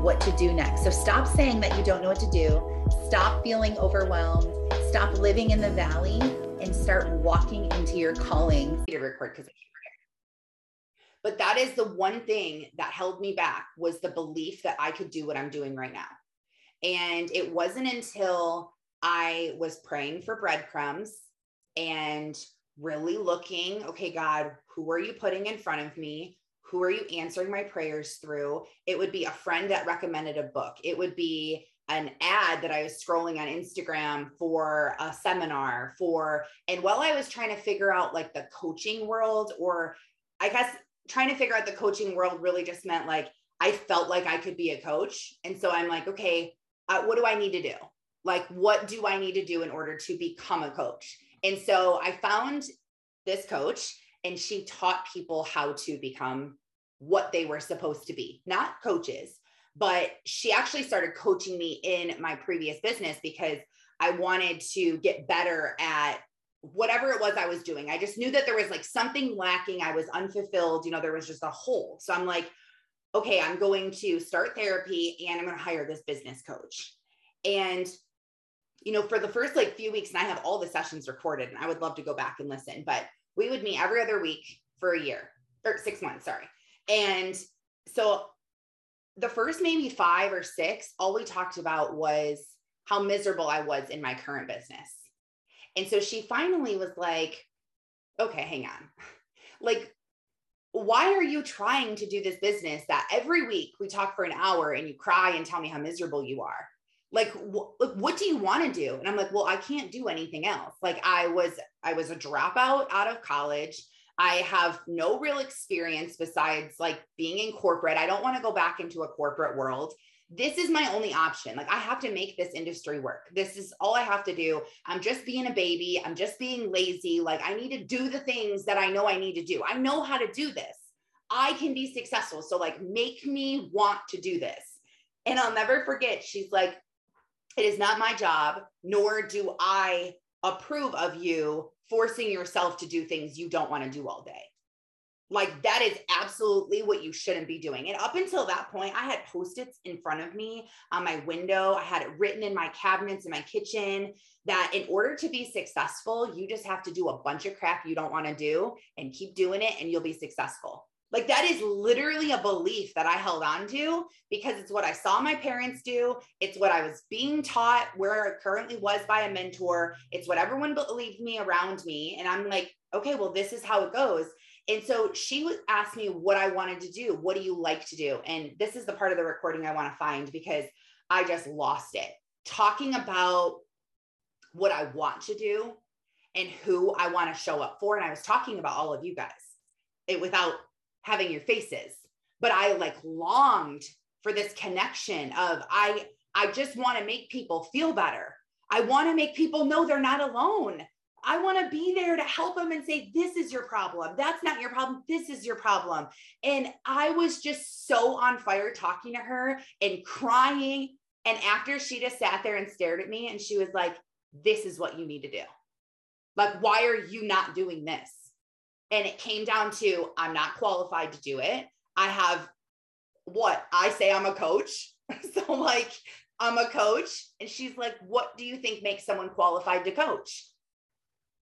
what to do next. So stop saying that you don't know what to do. Stop feeling overwhelmed stop living in the valley and start walking into your calling. To record because but that is the one thing that held me back was the belief that I could do what I'm doing right now. And it wasn't until I was praying for breadcrumbs and really looking, okay, God, who are you putting in front of me? Who are you answering my prayers through? It would be a friend that recommended a book. It would be an ad that I was scrolling on Instagram for a seminar for and while I was trying to figure out like the coaching world or I guess trying to figure out the coaching world really just meant like I felt like I could be a coach and so I'm like okay uh, what do I need to do like what do I need to do in order to become a coach and so I found this coach and she taught people how to become what they were supposed to be not coaches but she actually started coaching me in my previous business because I wanted to get better at whatever it was I was doing. I just knew that there was like something lacking. I was unfulfilled. You know, there was just a hole. So I'm like, okay, I'm going to start therapy and I'm going to hire this business coach. And, you know, for the first like few weeks, and I have all the sessions recorded and I would love to go back and listen, but we would meet every other week for a year or six months, sorry. And so the first maybe five or six, all we talked about was how miserable I was in my current business. And so she finally was like, okay, hang on. Like, why are you trying to do this business that every week we talk for an hour and you cry and tell me how miserable you are? Like, wh- what do you want to do? And I'm like, well, I can't do anything else. Like, I was, I was a dropout out of college. I have no real experience besides like being in corporate. I don't want to go back into a corporate world. This is my only option. Like, I have to make this industry work. This is all I have to do. I'm just being a baby. I'm just being lazy. Like, I need to do the things that I know I need to do. I know how to do this. I can be successful. So, like, make me want to do this. And I'll never forget, she's like, it is not my job, nor do I approve of you forcing yourself to do things you don't want to do all day. Like that is absolutely what you shouldn't be doing. And up until that point, I had post-its in front of me on my window. I had it written in my cabinets in my kitchen that in order to be successful, you just have to do a bunch of crap you don't want to do and keep doing it and you'll be successful. Like that is literally a belief that I held on to because it's what I saw my parents do. It's what I was being taught where I currently was by a mentor. It's what everyone believed me around me. And I'm like, okay, well, this is how it goes. And so she would ask me what I wanted to do. What do you like to do? And this is the part of the recording I want to find because I just lost it. Talking about what I want to do and who I want to show up for. And I was talking about all of you guys it, without having your faces but i like longed for this connection of i i just want to make people feel better i want to make people know they're not alone I want to be there to help them and say, This is your problem. That's not your problem. This is your problem. And I was just so on fire talking to her and crying. And after she just sat there and stared at me and she was like, This is what you need to do. Like, why are you not doing this? And it came down to I'm not qualified to do it. I have what I say I'm a coach. so, like, I'm a coach. And she's like, What do you think makes someone qualified to coach?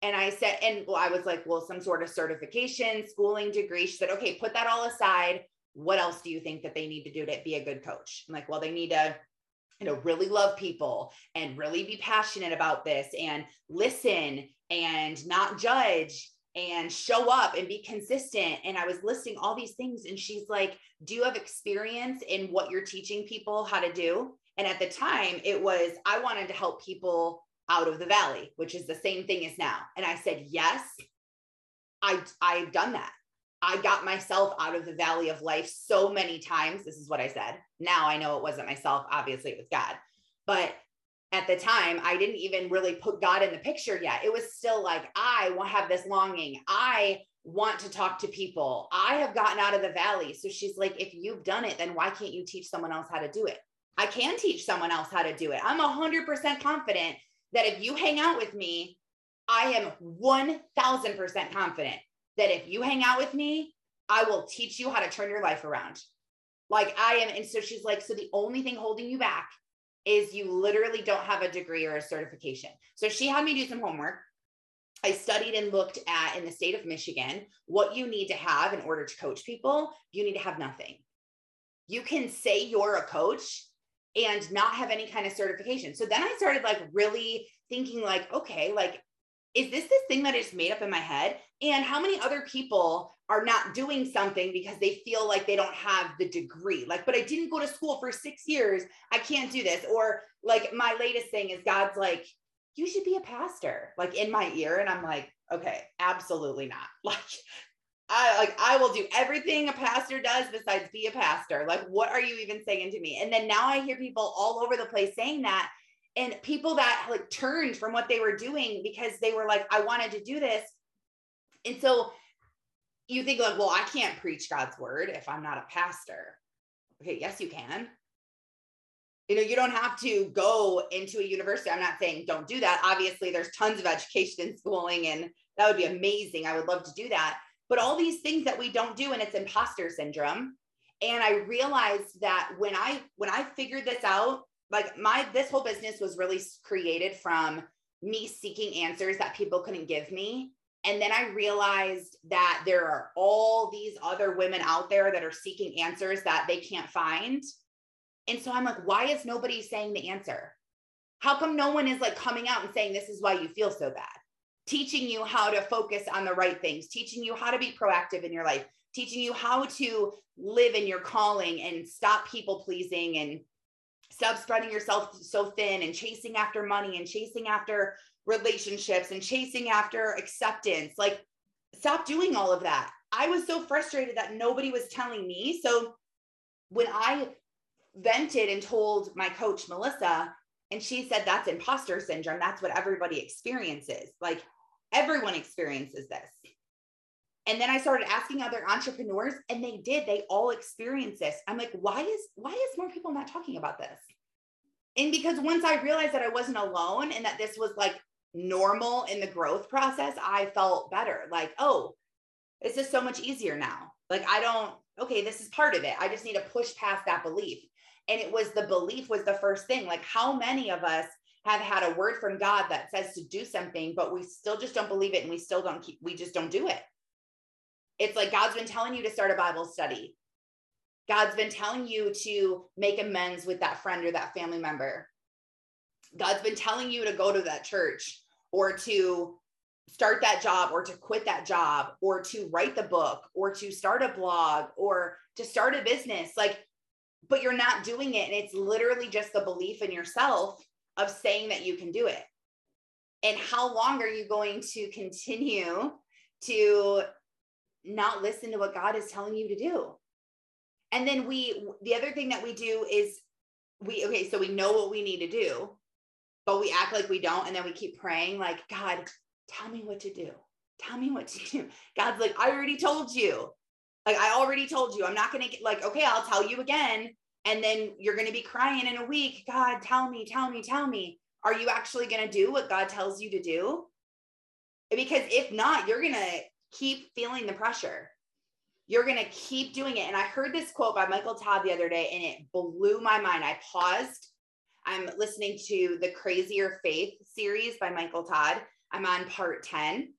And I said, and well, I was like, Well, some sort of certification, schooling degree. She said, Okay, put that all aside. What else do you think that they need to do to be a good coach? I'm like, Well, they need to you know really love people and really be passionate about this and listen and not judge and show up and be consistent. And I was listing all these things. And she's like, Do you have experience in what you're teaching people how to do? And at the time, it was, I wanted to help people out of the valley, which is the same thing as now. And I said, Yes, I, I've done that. I got myself out of the valley of life so many times. This is what I said. Now I know it wasn't myself. Obviously, it was God. But at the time, I didn't even really put God in the picture yet. It was still like, I will have this longing. I want to talk to people. I have gotten out of the valley. So she's like, if you've done it, then why can't you teach someone else how to do it? I can teach someone else how to do it. I'm 100% confident that if you hang out with me, I am 1000% confident that if you hang out with me, I will teach you how to turn your life around. Like I am. And so she's like, so the only thing holding you back is you literally don't have a degree or a certification. So she had me do some homework. I studied and looked at in the state of Michigan what you need to have in order to coach people. You need to have nothing. You can say you're a coach and not have any kind of certification. So then I started like really thinking like, okay, like is this this thing that is made up in my head? And how many other people are not doing something because they feel like they don't have the degree? Like, but I didn't go to school for six years. I can't do this. Or like my latest thing is God's like, you should be a pastor, like in my ear. And I'm like, okay, absolutely not. Like, I like I will do everything a pastor does besides be a pastor. Like, what are you even saying to me? And then now I hear people all over the place saying that and people that like turned from what they were doing because they were like i wanted to do this. And so you think like well i can't preach god's word if i'm not a pastor. Okay yes you can. You know you don't have to go into a university. I'm not saying don't do that. Obviously there's tons of education and schooling and that would be amazing. I would love to do that. But all these things that we don't do and it's imposter syndrome. And i realized that when i when i figured this out like my this whole business was really created from me seeking answers that people couldn't give me. And then i realized that there are all these other women out there that are seeking answers that they can't find. And so i'm like why is nobody saying the answer? How come no one is like coming out and saying this is why you feel so bad. Teaching you how to focus on the right things teaching you how to be proactive in your life teaching you how to live in your calling and stop people pleasing and stop spreading yourself so thin and chasing after money and chasing after relationships and chasing after acceptance. Like, stop doing all of that. I was so frustrated that nobody was telling me. So, when I vented and told my coach, Melissa, and she said, That's imposter syndrome. That's what everybody experiences. Like, everyone experiences this. And then I started asking other entrepreneurs and they did, they all experienced this. I'm like, why is why is more people not talking about this? And because once I realized that I wasn't alone and that this was like normal in the growth process, I felt better. Like, oh, this is so much easier now. Like I don't, okay, this is part of it. I just need to push past that belief. And it was the belief was the first thing. Like how many of us have had a word from God that says to do something, but we still just don't believe it and we still don't keep, we just don't do it. It's like God's been telling you to start a Bible study. God's been telling you to make amends with that friend or that family member. God's been telling you to go to that church or to start that job or to quit that job or to write the book or to start a blog or to start a business. Like, but you're not doing it. And it's literally just the belief in yourself of saying that you can do it. And how long are you going to continue to not listen to what God is telling you to do. And then we, the other thing that we do is we, okay, so we know what we need to do, but we act like we don't. And then we keep praying, like, God, tell me what to do. Tell me what to do. God's like, I already told you. Like, I already told you. I'm not going to get, like, okay, I'll tell you again. And then you're going to be crying in a week. God, tell me, tell me, tell me. Are you actually going to do what God tells you to do? Because if not, you're going to keep feeling the pressure. You're going to keep doing it. And I heard this quote by Michael Todd the other day and it blew my mind. I paused. I'm listening to the Crazier Faith series by Michael Todd. I'm on part 10.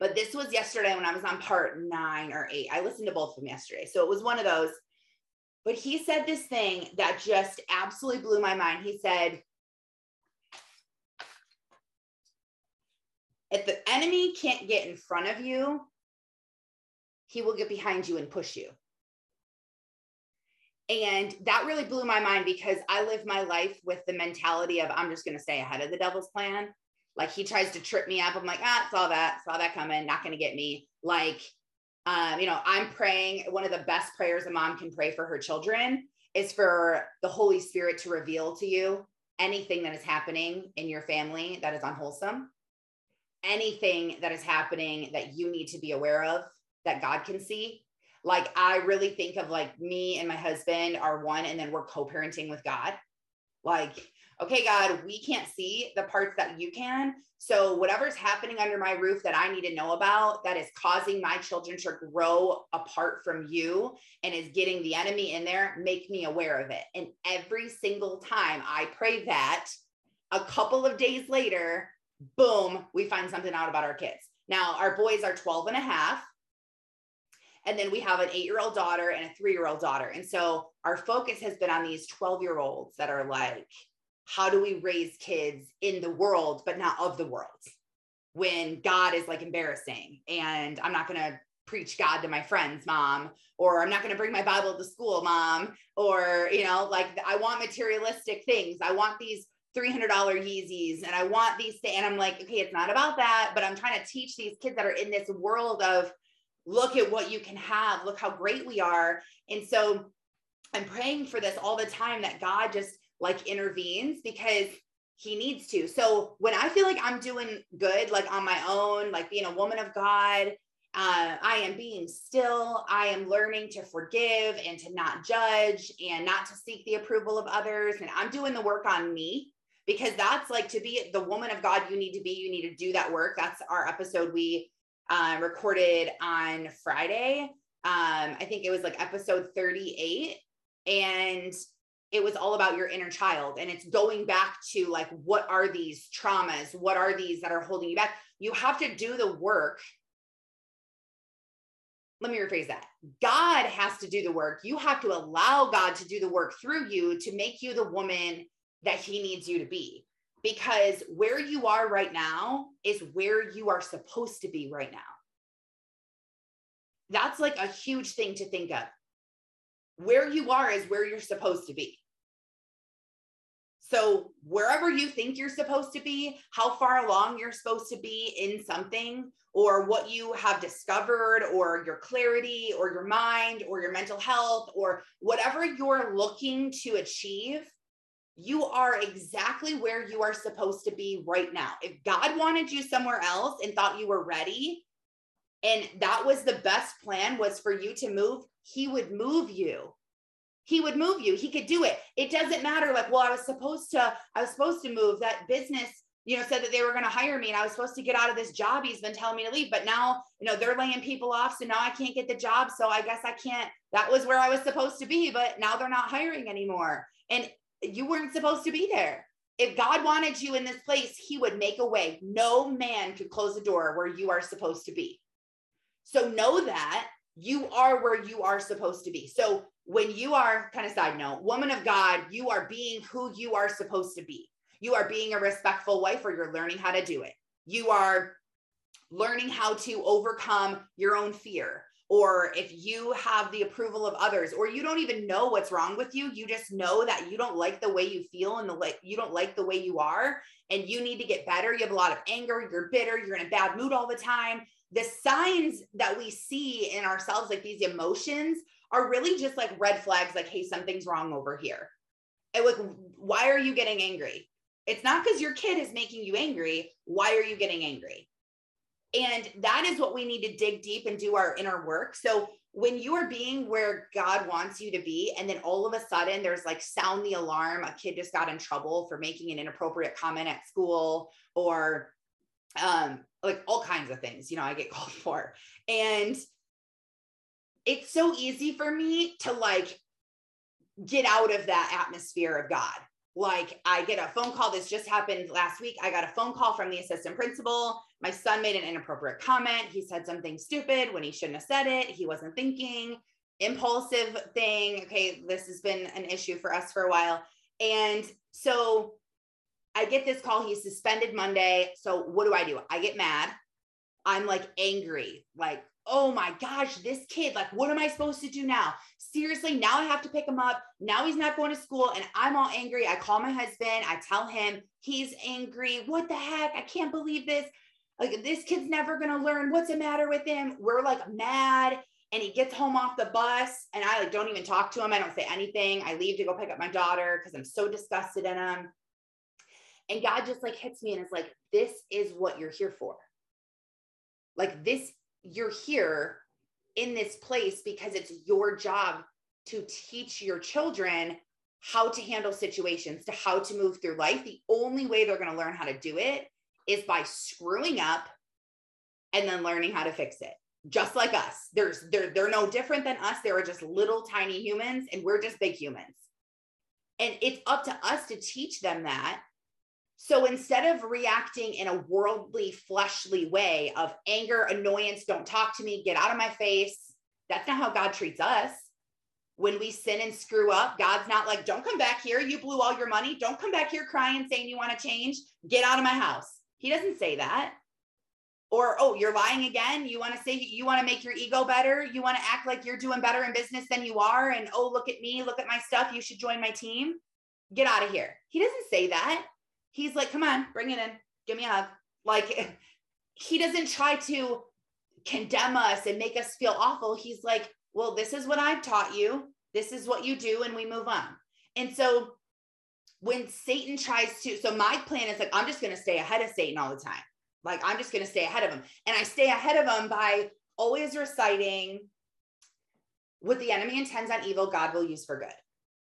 But this was yesterday when I was on part nine or eight. I listened to both of them yesterday. So it was one of those. But he said this thing that just absolutely blew my mind. He said, If the enemy can't get in front of you, he will get behind you and push you. And that really blew my mind because I live my life with the mentality of I'm just going to stay ahead of the devil's plan. Like he tries to trip me up. I'm like, ah, saw that, saw that coming, not going to get me. Like, um, you know, I'm praying. One of the best prayers a mom can pray for her children is for the Holy Spirit to reveal to you anything that is happening in your family that is unwholesome, anything that is happening that you need to be aware of that God can see. Like I really think of like me and my husband are one, and then we're co-parenting with God. Like, okay, God, we can't see the parts that you can. So whatever's happening under my roof that I need to know about that is causing my children to grow apart from you and is getting the enemy in there, make me aware of it. And every single time I pray that, a couple of days later, boom, we find something out about our kids. Now, our boys are 12 and a half. And then we have an eight year old daughter and a three year old daughter. And so our focus has been on these 12 year olds that are like, how do we raise kids in the world, but not of the world? When God is like embarrassing and I'm not going to preach God to my friends, mom, or I'm not going to bring my Bible to school, mom, or, you know, like I want materialistic things. I want these $300 Yeezys and I want these to, And I'm like, okay, it's not about that, but I'm trying to teach these kids that are in this world of look at what you can have, look how great we are. And so I'm praying for this all the time that God just like intervenes because he needs to. So when I feel like I'm doing good, like on my own, like being a woman of God, uh, I am being still. I am learning to forgive and to not judge and not to seek the approval of others. And I'm doing the work on me because that's like to be the woman of God you need to be. You need to do that work. That's our episode we uh, recorded on Friday. Um, I think it was like episode 38. And it was all about your inner child. And it's going back to like, what are these traumas? What are these that are holding you back? You have to do the work. Let me rephrase that. God has to do the work. You have to allow God to do the work through you to make you the woman that he needs you to be because where you are right now is where you are supposed to be right now. That's like a huge thing to think of. Where you are is where you're supposed to be. So, wherever you think you're supposed to be, how far along you're supposed to be in something, or what you have discovered, or your clarity, or your mind, or your mental health, or whatever you're looking to achieve, you are exactly where you are supposed to be right now. If God wanted you somewhere else and thought you were ready, and that was the best plan was for you to move, he would move you. He would move you. He could do it. It doesn't matter like, well, I was supposed to I was supposed to move. That business you know, said that they were going to hire me and I was supposed to get out of this job. He's been telling me to leave, but now, you know, they're laying people off. So now I can't get the job. So I guess I can't. That was where I was supposed to be, but now they're not hiring anymore. And you weren't supposed to be there. If God wanted you in this place, he would make a way. No man could close the door where you are supposed to be. So know that you are where you are supposed to be. So when you are kind of side note, woman of God, you are being who you are supposed to be. You are being a respectful wife or you're learning how to do it. You are learning how to overcome your own fear or if you have the approval of others or you don't even know what's wrong with you you just know that you don't like the way you feel and the like you don't like the way you are and you need to get better. You have a lot of anger you're bitter you're in a bad mood all the time. The signs that we see in ourselves like these emotions are really just like red flags like hey something's wrong over here. And like why are you getting angry? It's not because your kid is making you angry. Why are you getting angry and that is what we need to dig deep and do our inner work. So when you are being where God wants you to be, and then all of a sudden there's like sound the alarm, a kid just got in trouble for making an inappropriate comment at school or um like all kinds of things, you know, I get called for. And it's so easy for me to like get out of that atmosphere of God like I get a phone call. This just happened last week. I got a phone call from the assistant principal. My son made an inappropriate comment. He said something stupid when he shouldn't have said it. He wasn't thinking. Impulsive thing. Okay, this has been an issue for us for a while. And so I get this call. He's suspended Monday. So what do I do? I get mad. I'm like angry, like oh my gosh, this kid, like, what am I supposed to do now? Seriously, now I have to pick him up. Now he's not going to school and I'm all angry. I call my husband, I tell him he's angry. What the heck? I can't believe this. Like, this kid's never going to learn. What's the matter with him? We're like mad. And he gets home off the bus and I like don't even talk to him. I don't say anything. I leave to go pick up my daughter because I'm so disgusted in him. And God just like hits me and is like, this is what you're here for. Like this, you're here in this place because it's your job to teach your children how to handle situations, to how to move through life. The only way they're going to learn how to do it is by screwing up and then learning how to fix it. Just like us. There's they're they're no different than us. They are just little tiny humans and we're just big humans. And it's up to us to teach them that. So instead of reacting in a worldly, fleshly way of anger, annoyance, don't talk to me, get out of my face, that's not how God treats us. When we sin and screw up, God's not like, don't come back here. You blew all your money. Don't come back here crying, saying you want to change. Get out of my house. He doesn't say that. Or, oh, you're lying again. You want to say you want to make your ego better. You want to act like you're doing better in business than you are. And oh, look at me, look at my stuff. You should join my team. Get out of here. He doesn't say that. He's like, come on, bring it in. Give me a hug. Like, he doesn't try to condemn us and make us feel awful. He's like, well, this is what I've taught you. This is what you do. And we move on. And so when Satan tries to, so my plan is like, I'm just going to stay ahead of Satan all the time. Like, I'm just going to stay ahead of him. And I stay ahead of him by always reciting what the enemy intends on evil, God will use for good.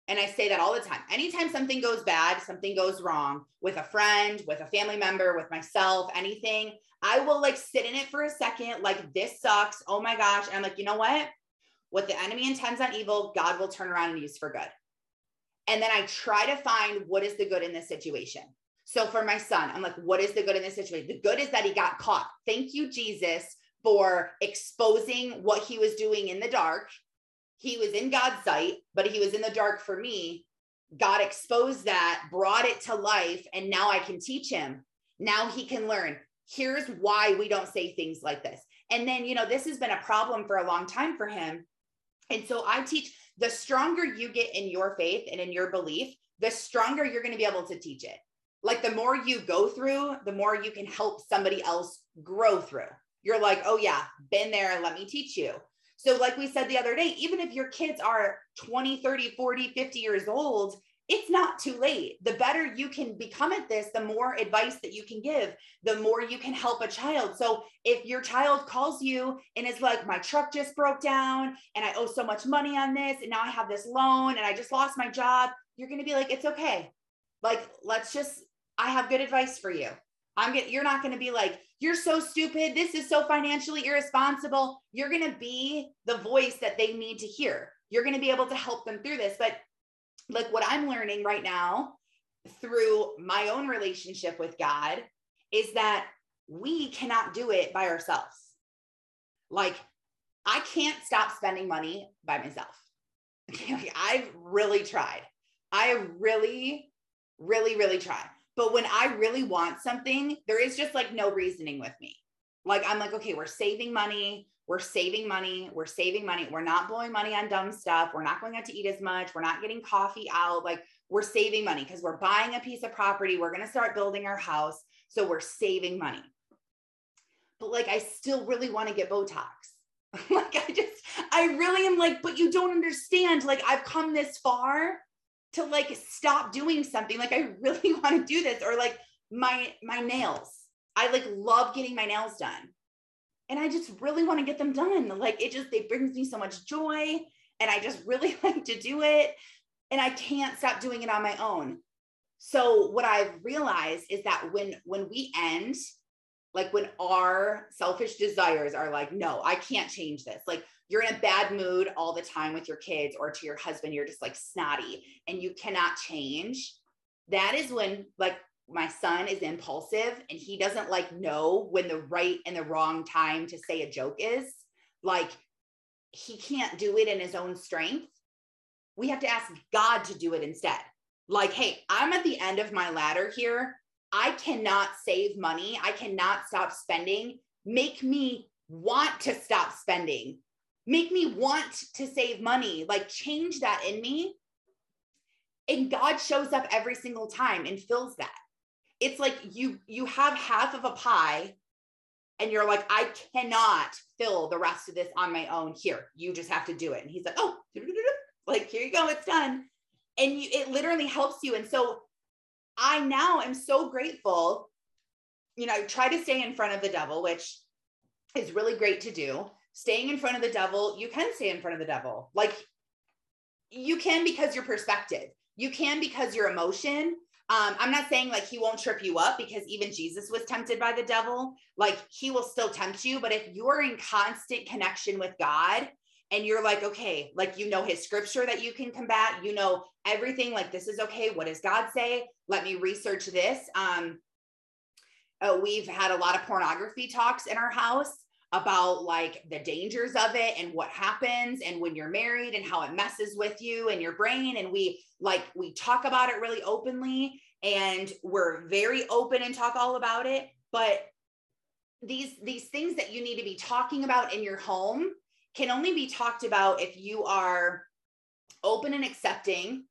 And I say that all the time. Anytime something goes bad, something goes wrong with a friend, with a family member, with myself, anything, I will like sit in it for a second, like, this sucks. Oh my gosh. And I'm like, you know what? What the enemy intends on evil, God will turn around and use for good. And then I try to find what is the good in this situation. So for my son, I'm like, what is the good in this situation? The good is that he got caught. Thank you, Jesus, for exposing what he was doing in the dark. He was in God's sight, but he was in the dark for me. God exposed that, brought it to life, and now I can teach him. Now he can learn. Here's why we don't say things like this. And then, you know, this has been a problem for a long time for him. And so I teach the stronger you get in your faith and in your belief, the stronger you're going to be able to teach it. Like the more you go through, the more you can help somebody else grow through. You're like, oh, yeah, been there. Let me teach you. So, like we said the other day, even if your kids are 20, 30, 40, 50 years old, it's not too late. The better you can become at this, the more advice that you can give, the more you can help a child. So if your child calls you and is like, my truck just broke down and I owe so much money on this, and now I have this loan and I just lost my job, you're going to be like, it's okay. Like, let's just, I have good advice for you. I'm get you're not going to be like, you're so stupid. This is so financially irresponsible. You're going to be the voice that they need to hear. You're going to be able to help them through this. But like what I'm learning right now through my own relationship with God is that we cannot do it by ourselves. Like, I can't stop spending money by myself. like, I've really tried. I really, really, really try. But when I really want something, there is just like no reasoning with me. Like, I'm like, okay, we're saving money we're saving money. We're saving money. We're not blowing money on dumb stuff. We're not going out to eat as much. We're not getting coffee out. Like we're saving money because we're buying a piece of property. We're going to start building our house. So we're saving money. But like, I still really want to get Botox. like, I just, I really am like, but you don't understand. Like, I've come this far to like stop doing something. Like, I really want to do this. Or like, my my nails. I like love getting my nails done and I just really want to get them done. Like it just it brings me so much joy and I just really like to do it and I can't stop doing it on my own. So what I've realized is that when when we end like when our selfish desires are like no, I can't change this. Like you're in a bad mood all the time with your kids or to your husband you're just like snotty and you cannot change. That is when like my son is impulsive and he doesn't like know when the right and the wrong time to say a joke is like he can't do it in his own strength. We have to ask god to do it instead. Like hey i'm at the end of my ladder here. I cannot save money. I cannot stop spending. Make me want to stop spending. Make me want to save money. Like change that in me. And god shows up every single time and fills that it's like you you have half of a pie and you're like i cannot fill the rest of this on my own here you just have to do it and he's like oh like here you go it's done and you it literally helps you and so I now am so grateful. You know, I try to stay in front of the devil, which is really great to do. Staying in front of the devil, you can stay in front of the devil. Like you can because your perspective, you can because your emotion. Um, I'm not saying like he won't trip you up because even Jesus was tempted by the devil. Like he will still tempt you. But if you're in constant connection with God and you're like, okay, like you know his scripture that you can combat, you know everything, like this is okay. What does God say? Let me research this. Um, uh, we've had a lot of pornography talks in our house about like the dangers of it and what happens and when you're married and how it messes with you and your brain. And we like we talk about it really openly and we're very open and talk all about it. But these these things that you need to be talking about in your home can only be talked about if you are open and accepting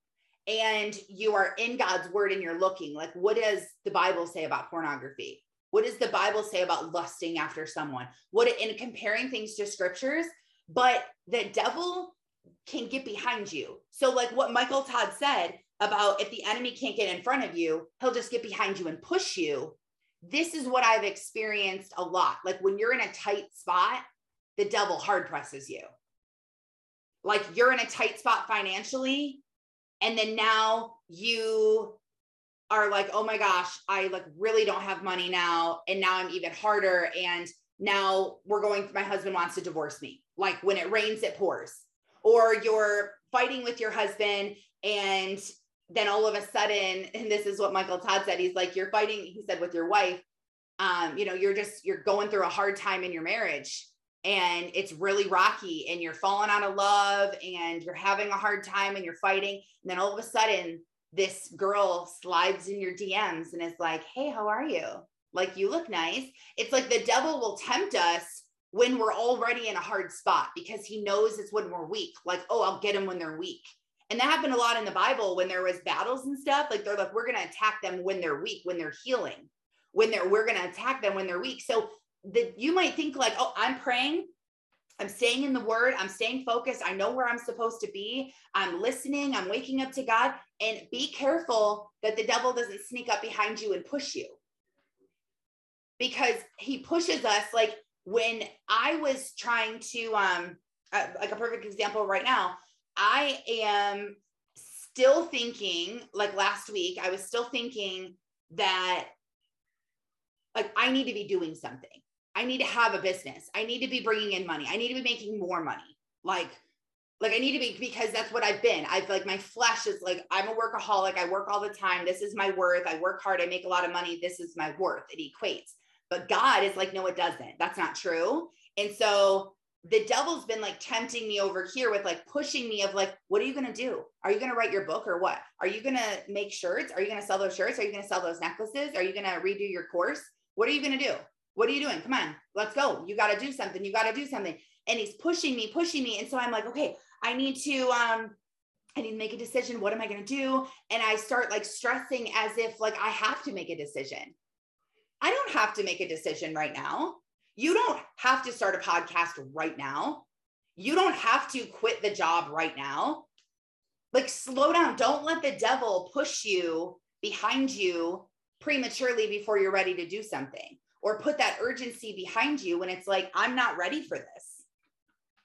and you are in God's word and you're looking. Like what does the bible say about pornography what does the Bible say about lusting after someone? What in comparing things to scriptures, but the devil can get behind you. So, like what Michael Todd said about if the enemy can't get in front of you, he'll just get behind you and push you. This is what I've experienced a lot. Like when you're in a tight spot, the devil hard presses you. Like you're in a tight spot financially, and then now you are like, oh my gosh, I like really don't have money now. And now I'm even harder. And now we're going, my husband wants to divorce me. Like when it rains, it pours. Or you're fighting with your husband and then all of a sudden, and this is what Michael Todd said, he's like, you're fighting, he said, with your wife. Um, you know, you're just, you're going through a hard time in your marriage and it's really rocky and you're falling out of love and you're having a hard time and you're fighting. And then all of a sudden, this girl slides in your DMs and is like, Hey, how are you? Like, you look nice. It's like the devil will tempt us when we're already in a hard spot because he knows it's when we're weak. Like, oh, I'll get them when they're weak. And that happened a lot in the Bible when there was battles and stuff. Like they're like, we're to attack them when they're weak, when they're healing, when they're, we're to attack them when they're weak. So that you might think like, oh, I'm praying I'm staying in the word. I'm staying focused. I know where I'm supposed to be. I'm listening. I'm waking up to God. And be careful that the devil doesn't sneak up behind you and push you. Because he pushes us like when I was trying to, um, uh, like a perfect example right now, I am still thinking, like last week, I was still thinking that like I need to be doing something. I need to have a business. I need to be bringing in money. I need to be making more money. Like, like I need to be because that's what I've been. I've like my flesh is like I'm a workaholic. I work all the time. This is my worth. I work hard. I make a lot of money. This is my worth. It equates. But God is like, no, it doesn't. That's not true. And so the devil's been like tempting me over here with like pushing me of like, what are you gonna do? Are you gonna write your book or what? Are you gonna make shirts? Are you gonna sell those shirts? Are you gonna sell those necklaces? Are you gonna redo your course? What are you gonna do? What are you doing? Come on, let's go. You got to do something. You got to do something. And he's pushing me, pushing me. And so I'm like, okay, I need to, um, I need to make a decision. What am I going to do? And I start like stressing as if like I have to make a decision. I don't have to make a decision right now. You don't have to start a podcast right now. You don't have to quit the job right now. Like, slow down. Don't let the devil push you behind you prematurely before you're ready to do something or put that urgency behind you when it's like i'm not ready for this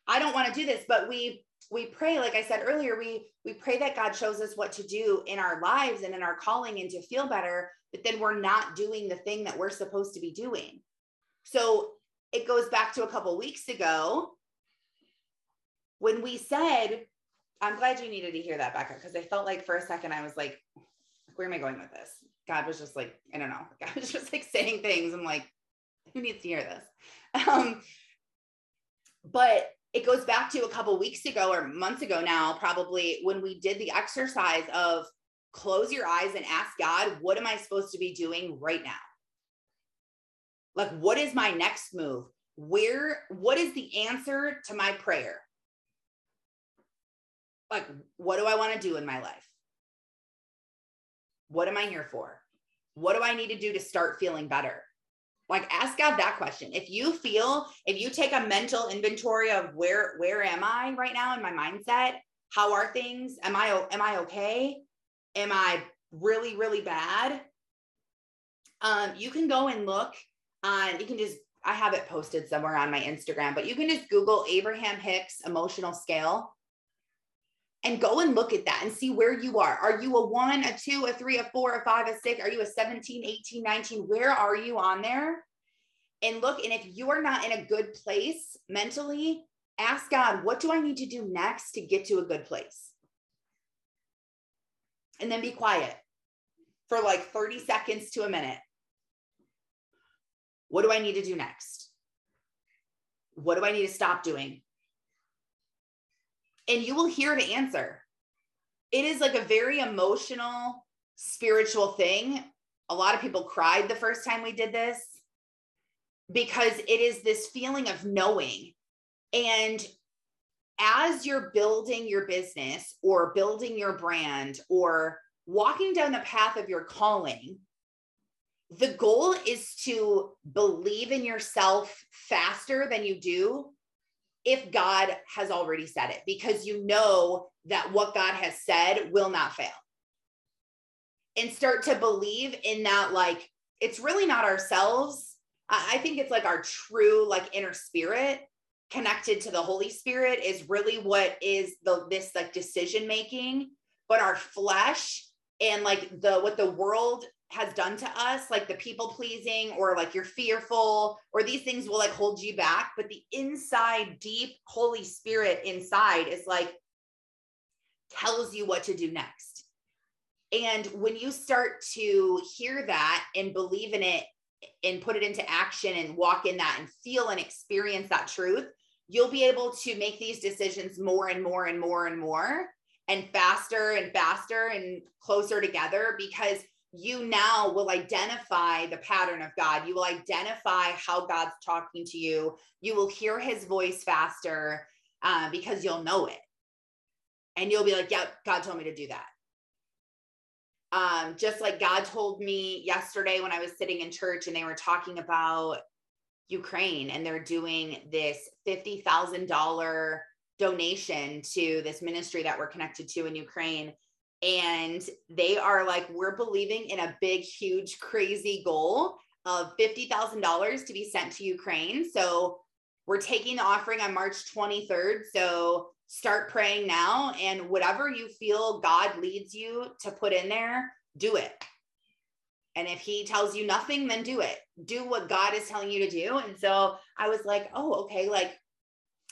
i don't want to do this but we we pray like i said earlier we we pray that god shows us what to do in our lives and in our calling and to feel better but then we're not doing the thing that we're supposed to be doing so it goes back to a couple weeks ago when we said i'm glad you needed to hear that back because i felt like for a second i was like where am i going with this God was just like, I don't know. God was just like saying things. I'm like, who needs to hear this? Um, but it goes back to a couple weeks ago or months ago now, probably when we did the exercise of close your eyes and ask God, what am I supposed to be doing right now? Like, what is my next move? Where, what is the answer to my prayer? Like, what do I want to do in my life? What am I here for? What do I need to do to start feeling better? Like ask God that question. If you feel, if you take a mental inventory of where where am I right now in my mindset? How are things? Am I am I okay? Am I really, really bad, um, you can go and look on, you can just, I have it posted somewhere on my Instagram, but you can just Google Abraham Hicks emotional scale and go and look at that and see where you are. Are you a one, a two, a three, a four, a five, a six? Are you a 17, 18, 19? Where are you on there? And look, and if you are not in a good place mentally, ask God, what do I need to do next to get to a good place? And then be quiet for like 30 seconds to a minute. What do I need to do next? What do I need to stop doing? And you will hear the answer. It is like a very emotional, spiritual thing. A lot of people cried the first time we did this because it is this feeling of knowing. And as you're building your business or building your brand or walking down the path of your calling, the goal is to believe in yourself faster than you do if God has already said it, because you know that what God has said will not fail. And start to believe in that, like, it's really not ourselves. I think it's like our true, like, inner spirit connected to the Holy Spirit is really what is the this like decision making, but our flesh and like the what the world has done to us, like the people pleasing or like you're fearful or these things will like hold you back. But the inside, deep Holy Spirit inside is like tells you what to do next. And when you start to hear that and believe in it and put it into action and walk in that and feel and experience that truth, you'll be able to make these decisions more and more and more and more and faster and faster and closer together because you now will identify the pattern of God. You will identify how God's talking to you. You will hear his voice faster uh, because you'll know it. And you'll be like, yeah, God told me to do that. Um, just like God told me yesterday when I was sitting in church and they were talking about Ukraine and they're doing this $50,000 donation to this ministry that we're connected to in Ukraine. And they are like, we're believing in a big, huge, crazy goal of $50,000 to be sent to Ukraine. So we're taking the offering on March 23rd. So start praying now. And whatever you feel God leads you to put in there, do it. And if he tells you nothing, then do it. Do what God is telling you to do. And so I was like, oh, okay. Like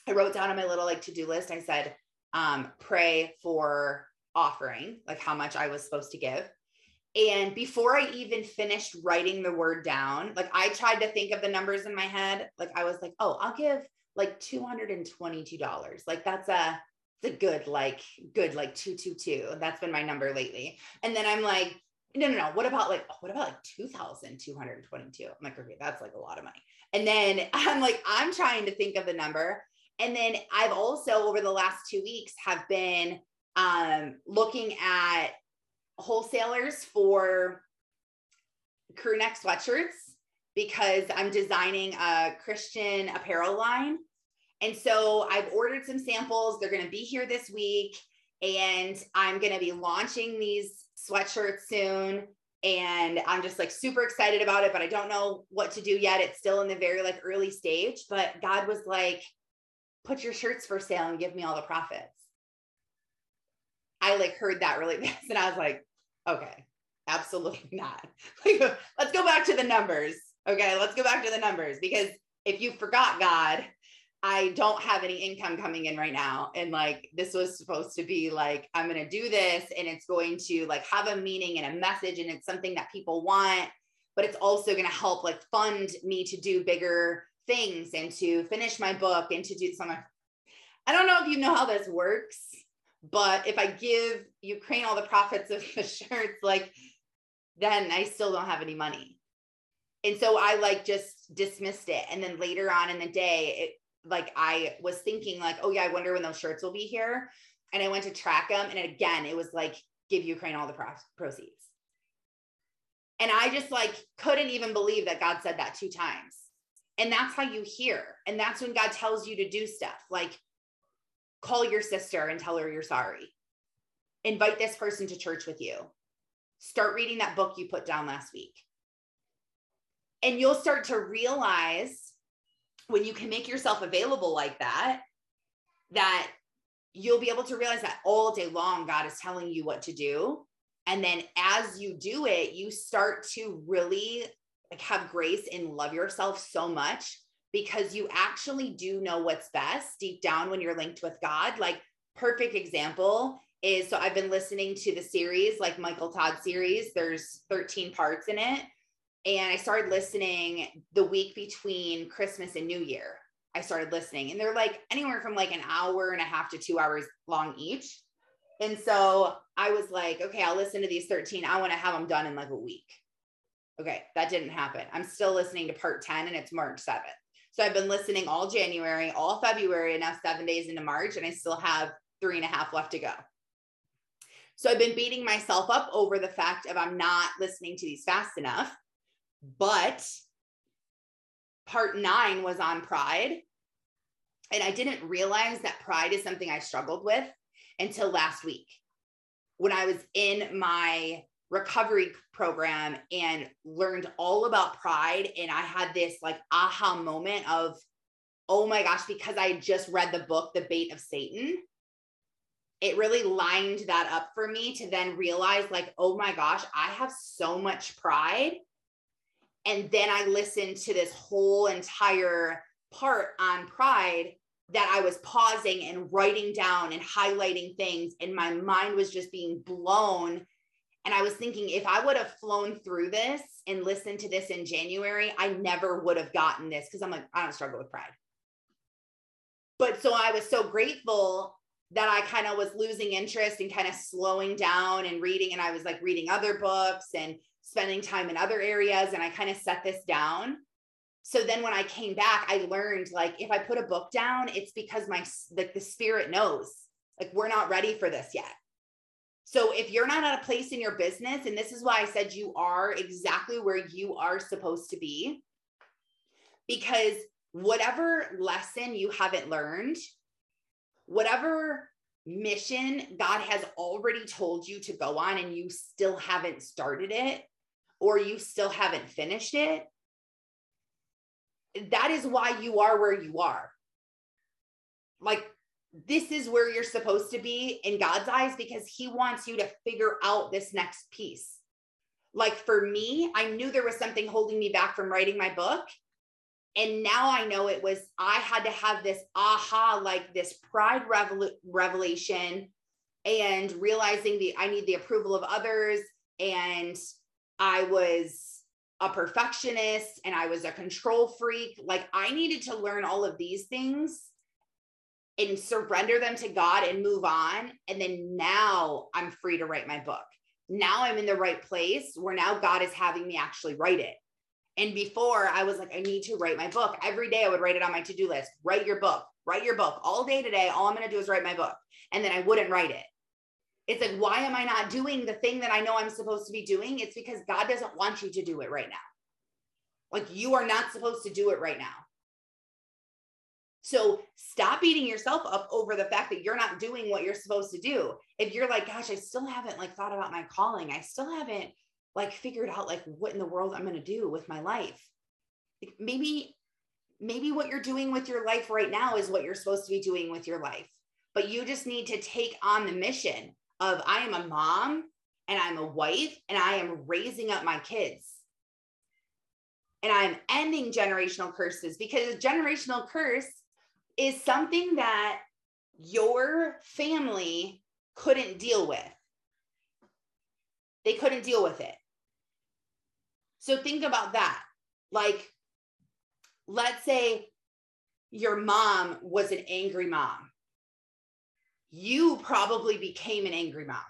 I wrote down on my little like to-do list, I said, um, pray for offering, like how much I was supposed to give. And before I even finished writing the word down, like I tried to think of the numbers in my head. Like I was like, oh, I'll give like $222. Like that's a the good, like good, like 222. That's been my number lately. And then I'm like, no, no, no. What about like, what about like 2,222? I'm like, okay, that's like a lot of money. And then I'm like, I'm trying to think of the number. And then I've also over the last two weeks have been um, looking at wholesalers for crew neck sweatshirts because I'm designing a Christian apparel line. And so I've ordered some samples. They're going to be here this week. And I'm going to be launching these sweatshirts soon. And I'm just like super excited about it, but I don't know what to do yet. It's still in the very like early stage. But God was like, put your shirts for sale and give me all the profits. I like heard that really fast and I was like, okay, absolutely not. let's go back to the numbers. Okay, let's go back to the numbers because if you forgot God, I don't have any income coming in right now. And like, this was supposed to be like, I'm going to do this and it's going to like have a meaning and a message and it's something that people want, but it's also going to help like fund me to do bigger things and to finish my book and to do some. I don't know if you know how this works, but if I give Ukraine all the profits of the shirts, like, then I still don't have any money. And so I like just dismissed it. And then later on in the day, it like I was thinking like, oh yeah, I wonder when those shirts will be here. And I went to track them, and again, it was like give Ukraine all the pro- proceeds. And I just like couldn't even believe that God said that two times. And that's how you hear. And that's when God tells you to do stuff like call your sister and tell her you're sorry. Invite this person to church with you. start reading that book you put down last week. And you'll start to realize when you can make yourself available like that, that you'll be able to realize that all day long, God is telling you what to do. And then as you do it, you start to really like have grace and love yourself so much because you actually do know what's best deep down when you're linked with God. Like perfect example is so I've been listening to the series, like Michael Todd series. There's 13 parts in it. And I started listening the week between Christmas and New Year. I started listening, and they're like anywhere from like an hour and a half to two hours long each. And so I was like, okay, I'll listen to these 13. I want to have them done in like a week. Okay, that didn't happen. I'm still listening to part 10 and it's March 7th. So I've been listening all January, all February, and now seven days into March, and I still have three and a half left to go. So I've been beating myself up over the fact of I'm not listening to these fast enough. But part nine was on pride. And I didn't realize that pride is something I struggled with until last week when I was in my recovery program and learned all about pride. And I had this like aha moment of, oh my gosh, because I just read the book, The Bait of Satan. It really lined that up for me to then realize, like, oh my gosh, I have so much pride. And then I listened to this whole entire part on pride that I was pausing and writing down and highlighting things, and my mind was just being blown and I was thinking, if I would have flown through this and listened to this in January, I never would have gotten this because I'm like, I don't struggle with pride. But so I was so grateful that I kind of was losing interest and kind of slowing down and reading. And I was like reading other books and spending time in other areas. And I kind of set this down. So then when I came back, I learned like if I put a book down, it's because my like the spirit knows like we're not ready for this yet so if you're not at a place in your business, and this is why I said you are exactly where you are supposed to be, because whatever lesson you haven't learned, whatever mission God has already told you to go on and you still haven't started it or you still haven't finished it, that is why you are where you are. Like this is where you're supposed to be in God's eyes because He wants you to figure out this next piece. Like for me, I knew there was something holding me back from writing my book. And now I know it was, I had to have this aha, like this pride revel- revelation and realizing the, I need the approval of others. And I was a perfectionist and I was a control freak. Like I needed to learn all of these things and surrender them to God and move on. And then now I'm free to write my book. Now I'm in the right place where now God is having me actually write it. And before I was like, I need to write my book. Every day I would write it on my to do list write your book, write your book all day today. All I'm going to do is write my book. And then I wouldn't write it. It's like, why am I not doing the thing that I know I'm supposed to be doing? It's because God doesn't want you to do it right now. Like, you are not supposed to do it right now. So stop beating yourself up over the fact that you're not doing what you're supposed to do. If you're like, gosh, I still haven't like thought about my calling. I still haven't like figured out like what in the world I'm going to do with my life. Maybe maybe what you're doing with your life right now is what you're supposed to be doing with your life. But you just need to take on the mission of I am a mom and I'm a wife and I am raising up my kids. And I'm ending generational curses because generational curse is something that your family couldn't deal with. They couldn't deal with it. So think about that. Like, let's say your mom was an angry mom. You probably became an angry mom.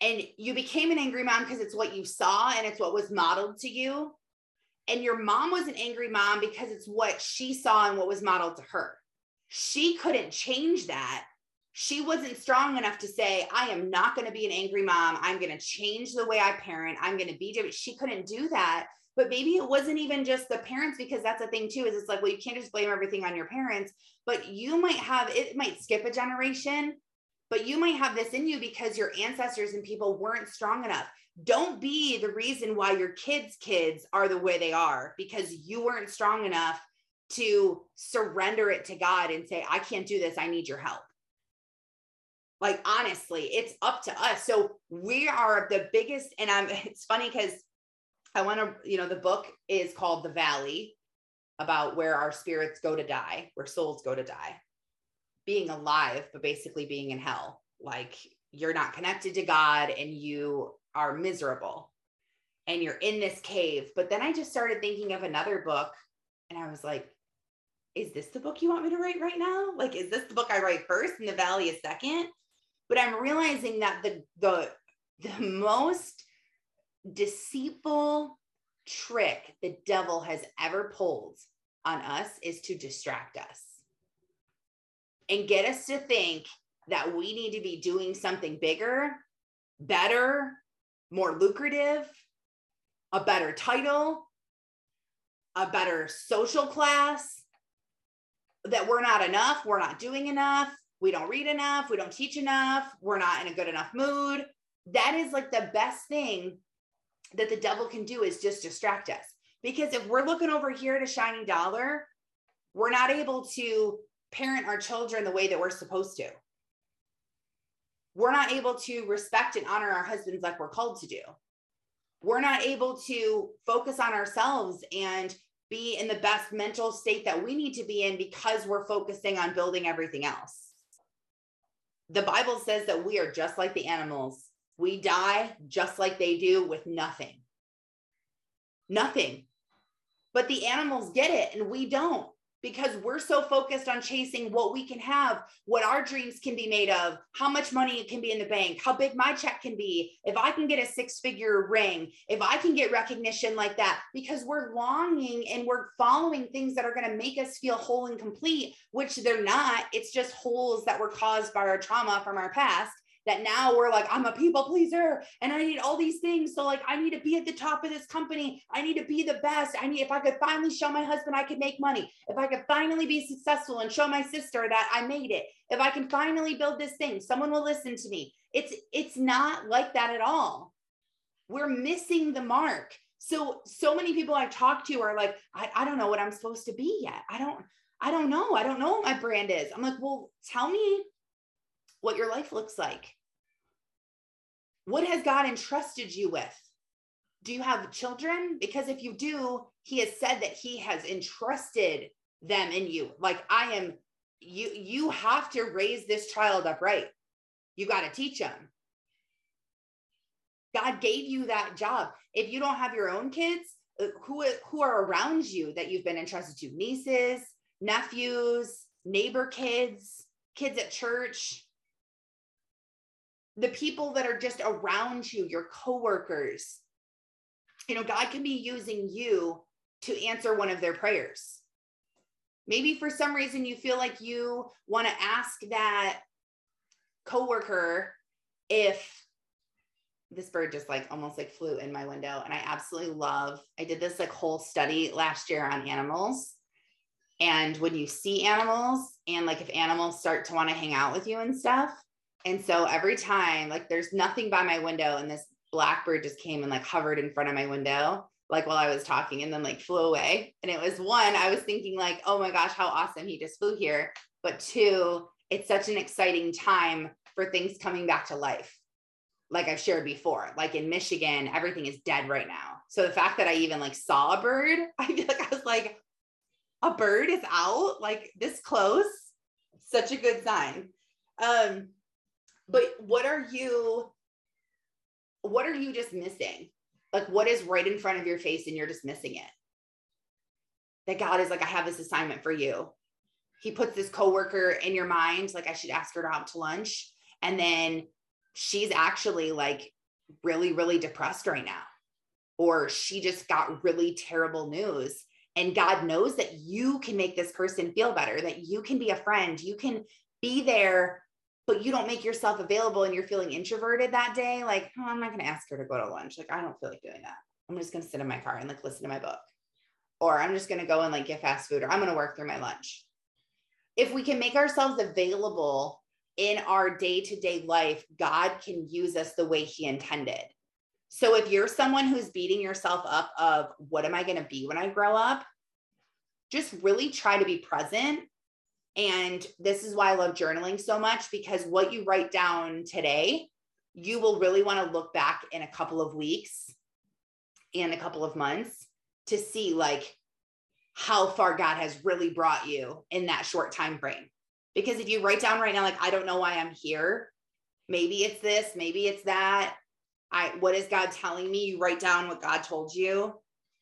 And you became an angry mom because it's what you saw and it's what was modeled to you and your mom was an angry mom because it's what she saw and what was modeled to her. She couldn't change that. She wasn't strong enough to say, I am not going to be an angry mom. I'm going to change the way I parent. I'm going to be different. She couldn't do that. But maybe it wasn't even just the parents, because that's the thing too, is it's like, well, you can't just blame everything on your parents, but you might have, it might skip a generation but you might have this in you because your ancestors and people weren't strong enough. Don't be the reason why your kids' kids are the way they are because you weren't strong enough to surrender it to God and say, I can't do this. I need your help. Like, honestly, it's up to us. So we are the biggest, and I'm, it's funny because I want to, you know, the book is called The Valley about where our spirits go to die, where souls go to die, being alive, but basically being in hell. Like, you're not connected to God and you are miserable and you're in this cave. But then I just started thinking of another book and I was like, is this the book you want me to write right now? Like, is this the book I write first and the valley is second? But I'm realizing that the the the most deceitful trick the devil has ever pulled on us is to distract us and get us to think that we need to be doing something bigger, better, more lucrative, a better title, a better social class, that we're not enough, we're not doing enough, we don't read enough, we don't teach enough, we're not in a good enough mood. That is like the best thing that the devil can do is just distract us. Because if we're looking over here at a shining dollar, we're not able to parent our children the way that we're supposed to. We're not able to respect and honor our husbands like we're called to do. We're not able to focus on ourselves and be in the best mental state that we need to be in because we're focusing on building everything else. The Bible says that we are just like the animals. We die just like they do with nothing. Nothing. But the animals get it and we don't because we're so focused on chasing what we can have, what our dreams can be made of, how much money it can be in the bank, how big my check can be, if I can get a six figure ring, if I can get recognition like that, because we're longing and we're following things that are going to make us feel whole and complete, which they're not. It's just holes that were caused by our trauma from our past that now we're like, I'm a people pleaser and I need all these things. So, like, I need to be at the top of this company. I need to be the best. I need, if I could finally show my husband I could make money, if I could finally be successful and show my sister that I made it, if I can finally build this thing, someone will listen to me. It's, it's not like that at all. We're missing the mark. So, so many people I talk to are like, I, I don't know what I'm supposed to be yet. I don't, I don't know. I don't know what my brand is. I'm like, well, tell me what your life looks like. What has God entrusted you with? Do you have children? Because if you do, He has said that He has entrusted them in you. Like I am, you you have to raise this child up right. You got to teach them. God gave you that job. If you don't have your own kids, uh, who who are around you that you've been entrusted to? Nieces, nephews, neighbor kids, kids at church, the people that are just around you, your coworkers. You know, God can be using you to answer one of their prayers. Maybe for some reason you feel like you want to ask that coworker if this bird just like almost like flew in my window and I absolutely love I did this like whole study last year on animals and when you see animals and like if animals start to want to hang out with you and stuff and so every time, like, there's nothing by my window, and this blackbird just came and like hovered in front of my window, like while I was talking, and then like flew away. And it was one, I was thinking, like, oh my gosh, how awesome he just flew here. But two, it's such an exciting time for things coming back to life. Like I've shared before, like in Michigan, everything is dead right now. So the fact that I even like saw a bird, I feel like I was like, a bird is out like this close. Such a good sign. Um, but what are you what are you just missing? Like what is right in front of your face and you're just missing it? That god is like i have this assignment for you. He puts this coworker in your mind like i should ask her to out to lunch. And then she's actually like really really depressed right now. Or she just got really terrible news. And god knows that you can make this person feel better that you can be a friend. You can be there but you don't make yourself available and you're feeling introverted that day, like, oh, I'm not going to ask her to go to lunch. Like, I don't feel like doing that. I'm just going to sit in my car and like listen to my book. Or I'm just going to go and like get fast food or I'm going to work through my lunch. If we can make ourselves available in our day to day life, God can use us the way He intended. So if you're someone who's beating yourself up of what am I going to be when I grow up, just really try to be present. And this is why I love journaling so much because what you write down today, you will really want to look back in a couple of weeks and a couple of months to see like how far God has really brought you in that short time frame. Because if you write down right now, like, I don't know why I'm here, maybe it's this, maybe it's that. I, what is God telling me? You write down what God told you,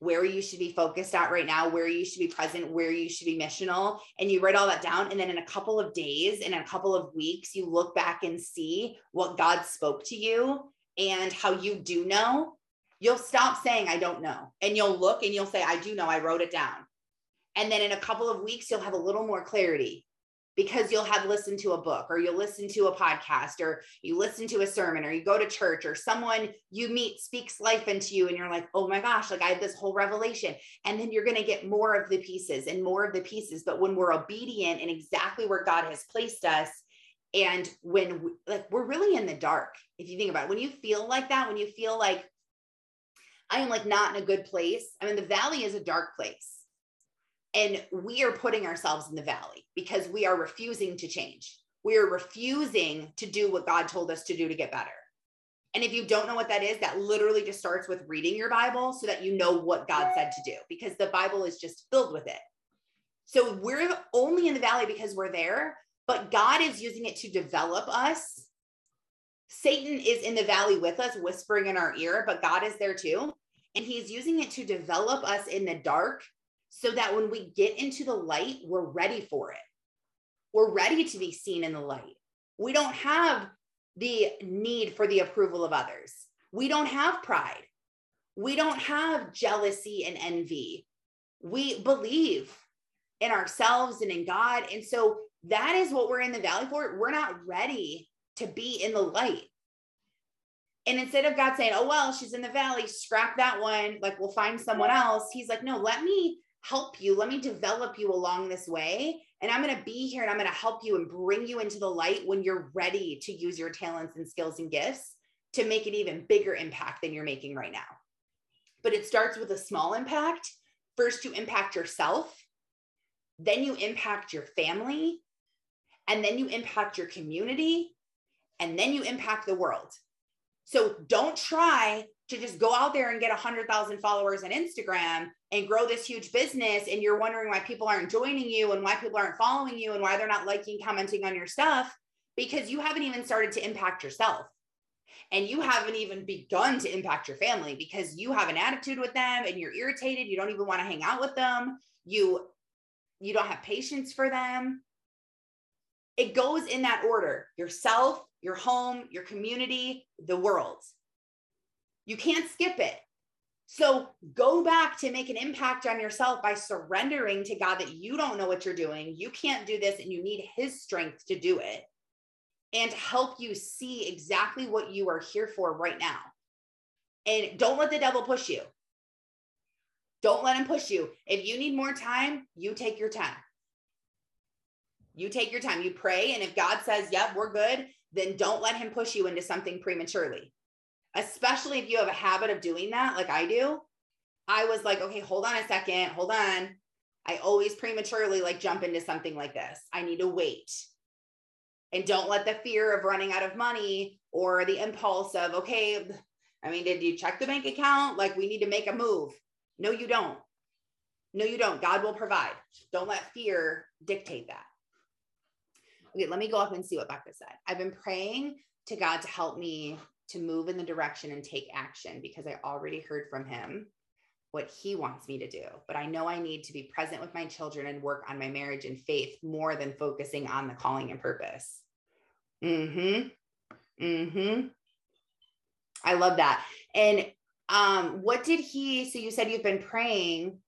where you should be focused at right now, where you should be present, where you should be missional, and you write all that down. And then in a couple of days, in a couple of weeks, you look back and see what God spoke to you and how you do know. You'll stop saying, I don't know. And you'll look and you'll say, I do know, I wrote it down. And then in a couple of weeks, you'll have a little more clarity because you'll have listened to a book or you'll listen to a podcast or you listen to a sermon or you go to church or someone you meet speaks life into you and you're like, oh my gosh, like I had this whole revelation. And then you're going to get more of the pieces and more of the pieces. But when we're obedient and exactly where God has placed us, and when we, like we're really in the dark, if you think about it, when you feel like that, when you feel like I am like not in a good place, I mean, the valley is a dark place and we are putting ourselves in the valley because we are refusing to change. We are refusing to do what God told us to do to get better. And if you don't know what that is, that literally just starts with reading your Bible so that you know what God said to do because the Bible is just filled with it. So we're only in the valley because we're there, but God is using it to develop us. Satan is in the valley with us, whispering in our ear, but God is there too. And he's using it to develop us in the dark so that when we get into the light, we're ready for it. We're ready to be seen in the light. We don't have the need for the approval of others. We don't have pride. We don't have jealousy and envy. We believe in ourselves and in God. And so that is what we're in the valley for. We're not ready to be in the light. And instead of God saying, oh, well, she's in the valley, scrap that one, like we'll find someone else, he's like, no, let me help you. Let me develop you along this way. And I'm going to be here and I'm going to help you and bring you into the light when you're ready to use your talents and skills and gifts to make an even bigger impact than you're making right now. But it starts with a small impact. First, you impact yourself, then you impact your family, and then you impact your community, and then you impact the world. So don't try to just go out there and get 100,000 followers on Instagram and grow this huge business. And you're wondering why people aren't joining you and why people aren't following you and why they're not liking commenting on your stuff because you haven't even started to impact yourself. And you haven't even begun to impact your family because you have an attitude with them and you're irritated. You don't even want to hang out with them. You you don't have patience for them. It goes in that order yourself your home your community the world you can't skip it so go back to make an impact on yourself by surrendering to God that you don't know what you're doing. You can't do this and you need his strength to do it and help you see exactly what you are here for right now. And don't let the devil push you. Don't let him push you. If you need more time, you take your time. You take your time. You pray. And if God says, yep, we're good, then don't let him push you into something prematurely especially if you have a habit of doing that, like I do. I was like, okay, hold on a second, hold on. I always prematurely like jump into something like this. I need to wait. And don't let the fear of running out of money or the impulse of, okay, I mean, did you check the bank account? Like, we need to make a move. No, you don't. No, you don't. God will provide. Don't let fear dictate that. Okay, let me go up and see what Becca said. I've been praying to God to help me to move in the direction and take action because I already heard from him what he wants me to do. But I know I need to be present with my children and work on my marriage and faith more than focusing on the calling and purpose. Mm Mhm. Mm Mhm. I love that. And um what did he so you said you've been praying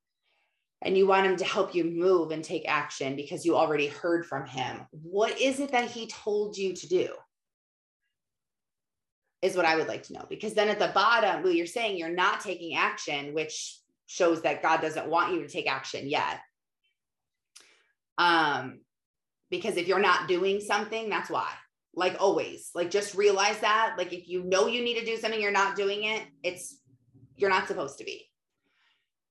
and you want him to help you move and take action because you already heard from him. What is it that he told you to do? Is what I would like to know. Because then at the bottom, well, you're saying you're not taking action, which shows that God doesn't want you to take action yet. Um, because if you're not doing something, that's why. like always. Like just realize that. Like if you know you need to do something, you're not doing it, it's you're not supposed to be.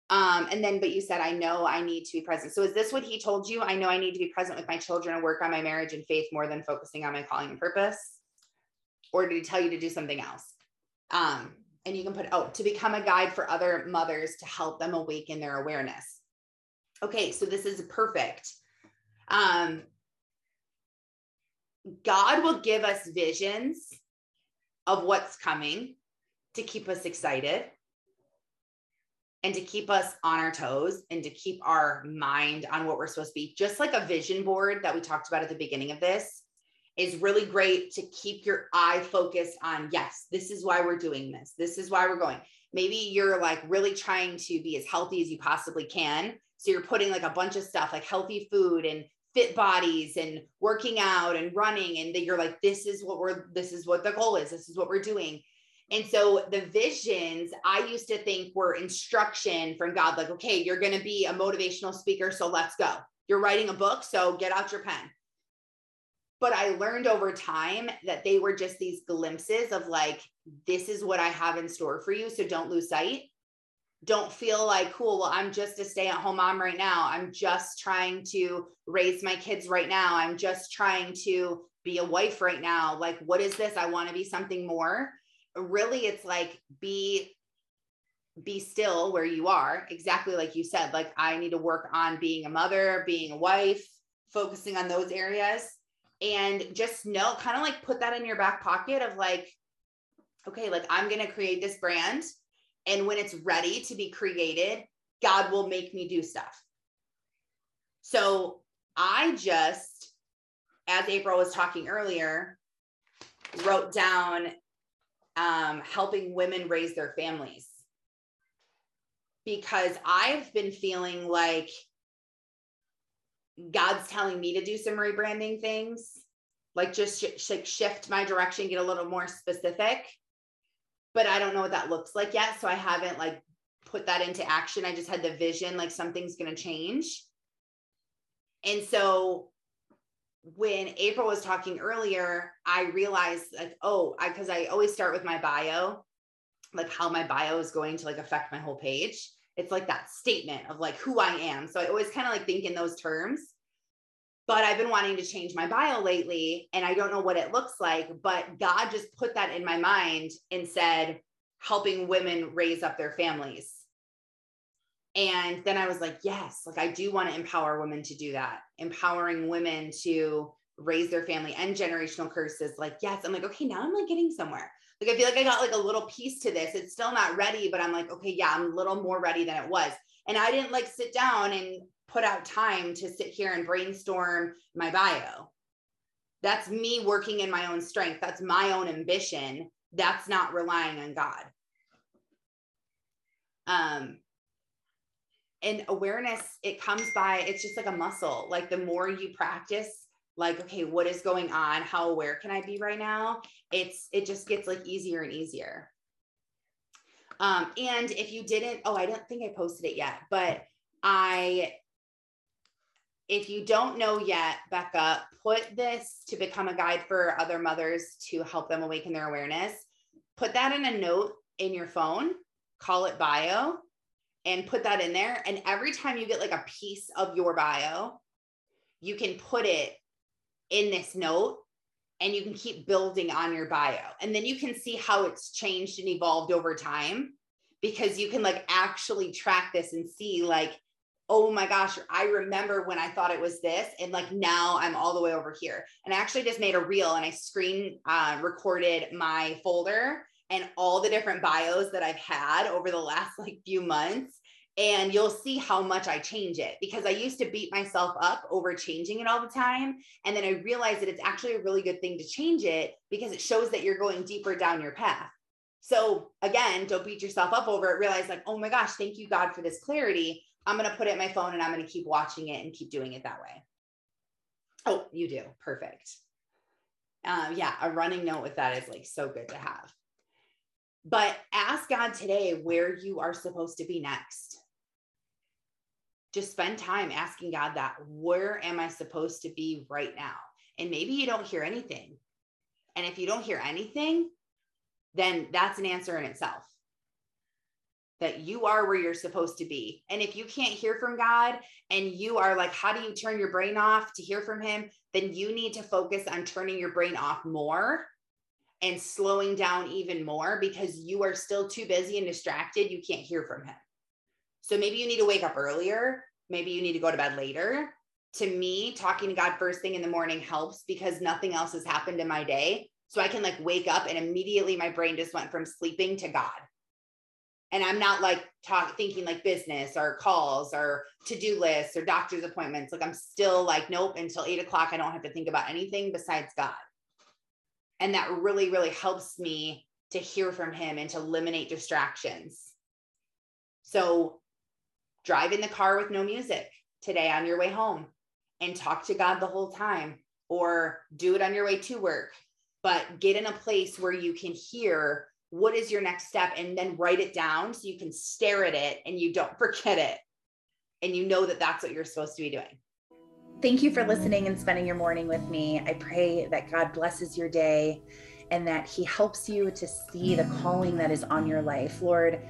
Um, and then, but you said, I know I need to be present. So is this what he told you? I know I need to be present with my children and work on my marriage and faith more than focusing on my calling and purpose. Or did he tell you to do something else? Um, and you can put, oh, to become a guide for other mothers to help them awaken their awareness. Okay, so this is perfect. Um, God will give us visions of what's coming to keep us excited and to keep us on our toes and to keep our mind on what we're supposed to be. Just like a vision board that we talked about at the beginning of this is really great to keep your eye focused on, yes, this is why we're doing this. This is why we're going. Maybe you're like really trying to be as healthy as you possibly can. So you're putting like a bunch of stuff like healthy food and fit bodies and working out and running and that you're like this is what we're this is what the goal is this is what we're doing and so the visions i used to think were instruction from god like okay you're going to be a motivational speaker so let's go you're writing a book so get out your pen but i learned over time that they were just these glimpses of like this is what i have in store for you so don't lose sight don't feel like, cool, well, I'm just a stay at home mom right now. I'm just trying to raise my kids right now. I'm just trying to be a wife right now. Like, what is this? I want to be something more. Really, it's like be be still where you are exactly like you said like i need to work on being a mother being a wife focusing on those areas and just know kind of like put that in your back pocket of like okay like i'm going to create this brand and when it's ready to be created, God will make me do stuff. So I just, as April was talking earlier, wrote down um, helping women raise their families because I've been feeling like God's telling me to do some rebranding things, like just sh- shift my direction, get a little more specific but I don't know what that looks like yet. So I haven't like put that into action. I just had the vision like something's going to change. And so when April was talking earlier, I realized like, oh, I because I always start with my bio, like how my bio is going to like affect my whole page. It's like that statement of like who I am. So I always kind of like think in those terms but I've been wanting to change my bio lately and I don't know what it looks like. But God just put that in my mind and said, helping women raise up their families. And then I was like, yes, like I do want to empower women to do that, empowering women to raise their family and generational curses. Like, yes, I'm like, okay, now I'm like getting somewhere. Like, I feel like I got like a little piece to this. It's still not ready, but I'm like, okay, yeah, I'm a little more ready than it was. And I didn't like sit down and put out time to sit here and brainstorm my bio. That's me working in my own strength. That's my own ambition. That's not relying on God. Um, and awareness, it comes by, it's just like a muscle. Like the more you practice, like, okay, what is going on? How aware can I be right now? It's, it just gets like easier and easier. Um, and if you didn't, oh, I don't think I posted it yet, but I if you don't know yet, Becca, put this to become a guide for other mothers to help them awaken their awareness. Put that in a note in your phone, call it bio, and put that in there. And every time you get like a piece of your bio, you can put it in this note and you can keep building on your bio. And then you can see how it's changed and evolved over time because you can like actually track this and see like oh my gosh, I remember when I thought it was this. And like now I'm all the way over here. And I actually just made a reel and I screen uh, recorded my folder and all the different bios that I've had over the last like few months. And you'll see how much I change it because I used to beat myself up over changing it all the time. And then I realized that it's actually a really good thing to change it because it shows that you're going deeper down your path. So again, don't beat yourself up over it. Realize like, oh my gosh, thank you, God, for this clarity. I'm going to put it in my phone and I'm going to keep watching it and keep doing it that way. Oh, you do. Perfect. Um, yeah, a running note with that is like so good to have. But ask God today where you are supposed to be next. Just spend time asking God that where am I supposed to be right now? And maybe you don't hear anything. And if you don't hear anything, then that's an answer in itself that you are where you're supposed to be. And if you can't hear from God and you are like, how do you turn your brain off to hear from Him? Then you need to focus on turning your brain off more and slowing down even more because you are still too busy and distracted. You can't hear from Him. So maybe you need to wake up earlier. Maybe you need to go to bed later. To me, talking to God first thing in the morning helps because nothing else has happened in my day. So I can like wake up and immediately my brain just went from sleeping to God and i'm not like talk thinking like business or calls or to-do lists or doctor's appointments like i'm still like nope until eight o'clock i don't have to think about anything besides god and that really really helps me to hear from him and to eliminate distractions so drive in the car with no music today on your way home and talk to god the whole time or do it on your way to work but get in a place where you can hear what is your next step and then write it down so you can stare at it and you don't forget it. And you know that that's what you're supposed to be doing. Thank you for listening and spending your morning with me. I pray that god blesses your day and that he helps you to see the calling that is on your life. Lord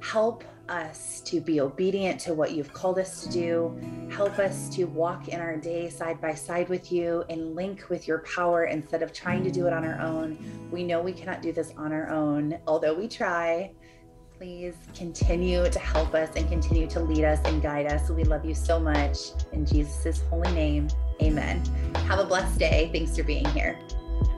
help us to be obedient to what you've called us to do. Help us to walk in our day side by side with you and link with your power instead of trying to do it on our own. We know we cannot do this on our own, although we try. Please continue to help us and continue to lead us and guide us. We love you so much. In Jesus' holy name, amen. Have a blessed day. Thanks for being here.